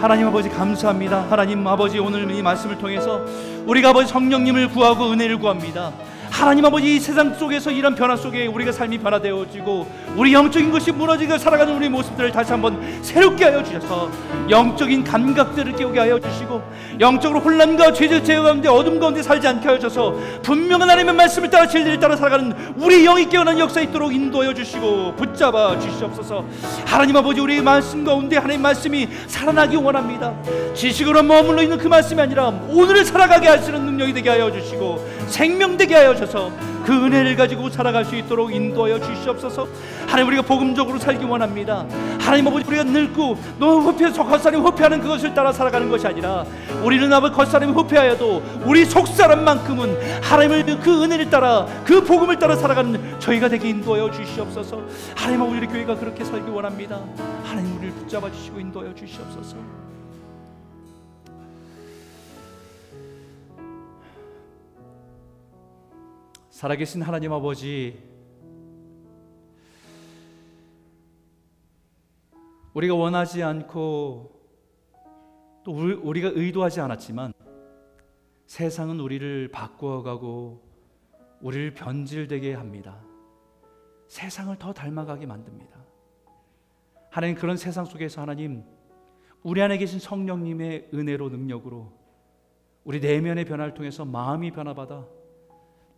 [SPEAKER 2] 하나님 아버지 감사합니다. 하나님 아버지 오늘 이 말씀을 통해서 우리가 아버지 성령님을 구하고 은혜를 구합니다. 하나님 아버지 이 세상 속에서 이런 변화 속에 우리가 삶이 변화되어지고 우리 영적인 것이 무너지고 살아가는 우리 모습들을 다시 한번 새롭게 하여 주셔서 영적인 감각들을 깨우게 하여 주시고 영적으로 혼란과 죄질 제어 가운데 어둠 가운데 살지 않게 하여 주셔서 분명한 하나님의 말씀을 따라 진리를 따라 살아가는 우리 영이 깨어난 역사 있도록 인도하여 주시고 붙잡아 주시옵소서. 하나님 아버지 우리 말씀 가운데 하나님 말씀이 살아나기 원합니다. 지식으로 머물러 있는 그 말씀이 아니라 오늘을 살아가게 하시는 능력이 되게 하여 주시고 생명되게 하여 주 셔서 그 은혜를 가지고 살아갈 수 있도록 인도하여 주시옵소서. 하나님 우리가 복음적으로 살기 원합니다. 하나님 아버지 우리가 늙고 너무 후패서 겉사람이 후패하는 그것을 따라 살아가는 것이 아니라 우리는 아버지 겉사람이 후패하여도 우리 속사람만큼은 하나님의 그 은혜를 따라 그 복음을 따라 살아가는 저희가 되게 인도하여 주시옵소서. 하나님 아버지 우리 교회가 그렇게 살기 원합니다. 하나님 우리를 붙잡아 주시고 인도하여 주시옵소서 살아계신 하나님 아버지 우리가 원하지 않고 또 우리- 우리가 의도하지 않았지만 세상은 우리를 바꾸어가고 우리를 변질되게 합니다. 세상을 더 닮아가게 만듭니다. 하나님 그런 세상 속에서 하나님 우리 안에 계신 성령님의 은혜로 능력으로 우리 내면의 변화를 통해서 마음이 변화받아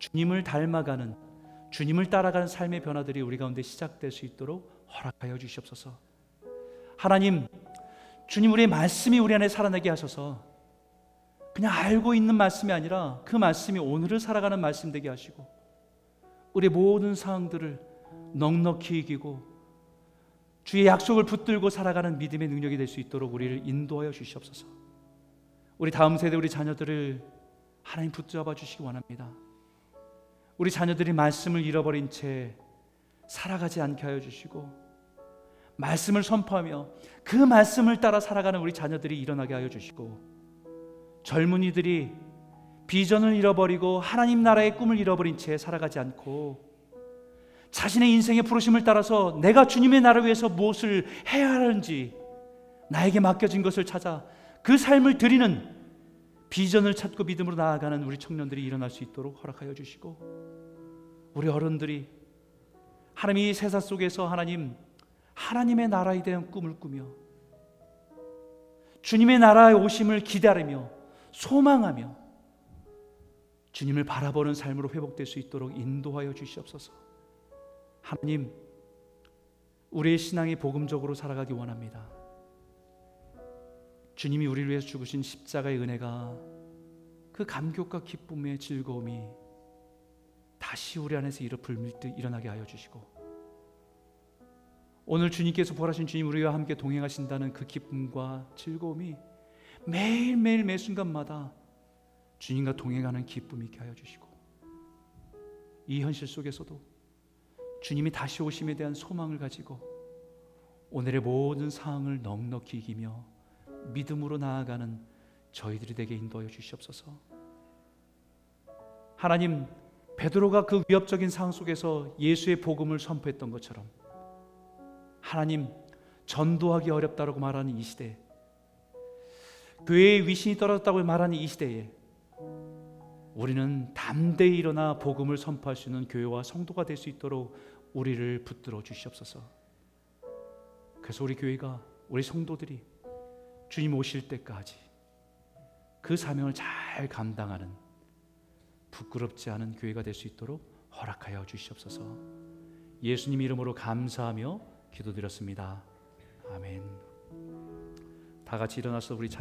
[SPEAKER 2] 주님을 닮아가는 주님을 따라가는 삶의 변화들이 우리 가운데 시작될 수 있도록 허락하여 주시옵소서. 하나님, 주님 우리의 말씀이 우리 안에 살아나게 하셔서 그냥 알고 있는 말씀이 아니라 그 말씀이 오늘을 살아가는 말씀 되게 하시고 우리 모든 상황들을 넉넉히 이기고 주의 약속을 붙들고 살아가는 믿음의 능력이 될 수 있도록 우리를 인도하여 주시옵소서. 우리 다음 세대 우리 자녀들을 하나님 붙잡아 주시기 원합니다. 우리 자녀들이 말씀을 잃어버린 채 살아가지 않게 하여 주시고 말씀을 선포하며 그 말씀을 따라 살아가는 우리 자녀들이 일어나게 하여 주시고 젊은이들이 비전을 잃어버리고 하나님 나라의 꿈을 잃어버린 채 살아가지 않고 자신의 인생의 부르심을 따라서 내가 주님의 나라를 위해서 무엇을 해야 하는지 나에게 맡겨진 것을 찾아 그 삶을 드리는 비전을 찾고 믿음으로 나아가는 우리 청년들이 일어날 수 있도록 허락하여 주시고 우리 어른들이 하나님 이 세상 속에서 하나님 하나님의 나라에 대한 꿈을 꾸며 주님의 나라의 오심을 기다리며 소망하며 주님을 바라보는 삶으로 회복될 수 있도록 인도하여 주시옵소서. 하나님, 우리의 신앙이 복음적으로 살아가기 원합니다. 주님이 우리를 위해서 죽으신 십자가의 은혜가 그 감격과 기쁨의 즐거움이 다시 우리 안에서 일어 불밀 듯 일어나게 하여 주시고 오늘 주님께서 부활하신 주님 우리와 함께 동행하신다는 그 기쁨과 즐거움이 매일매일 매 순간마다 주님과 동행하는 기쁨이 있게 하여 주시고 이 현실 속에서도 주님이 다시 오심에 대한 소망을 가지고 오늘의 모든 상황을 넉넉히 이기며 믿음으로 나아가는 저희들이 되게 인도하여 주시옵소서. 하나님 베드로가 그 위협적인 상황 속에서 예수의 복음을 선포했던 것처럼 하나님 전도하기 어렵다라고 말하는 이 시대 교회의 위신이 떨어졌다고 말하는 이 시대에 우리는 담대히 일어나 복음을 선포할 수 있는 교회와 성도가 될 수 있도록 우리를 붙들어 주시옵소서. 그래서 우리 교회가 우리 성도들이 주님 오실 때까지 그 사명을 잘 감당하는 부끄럽지 않은 교회가 될 수 있도록 허락하여 주시옵소서. 예수님 이름으로 감사하며 기도드렸습니다. 아멘. 다 같이 일어나서 우리 찬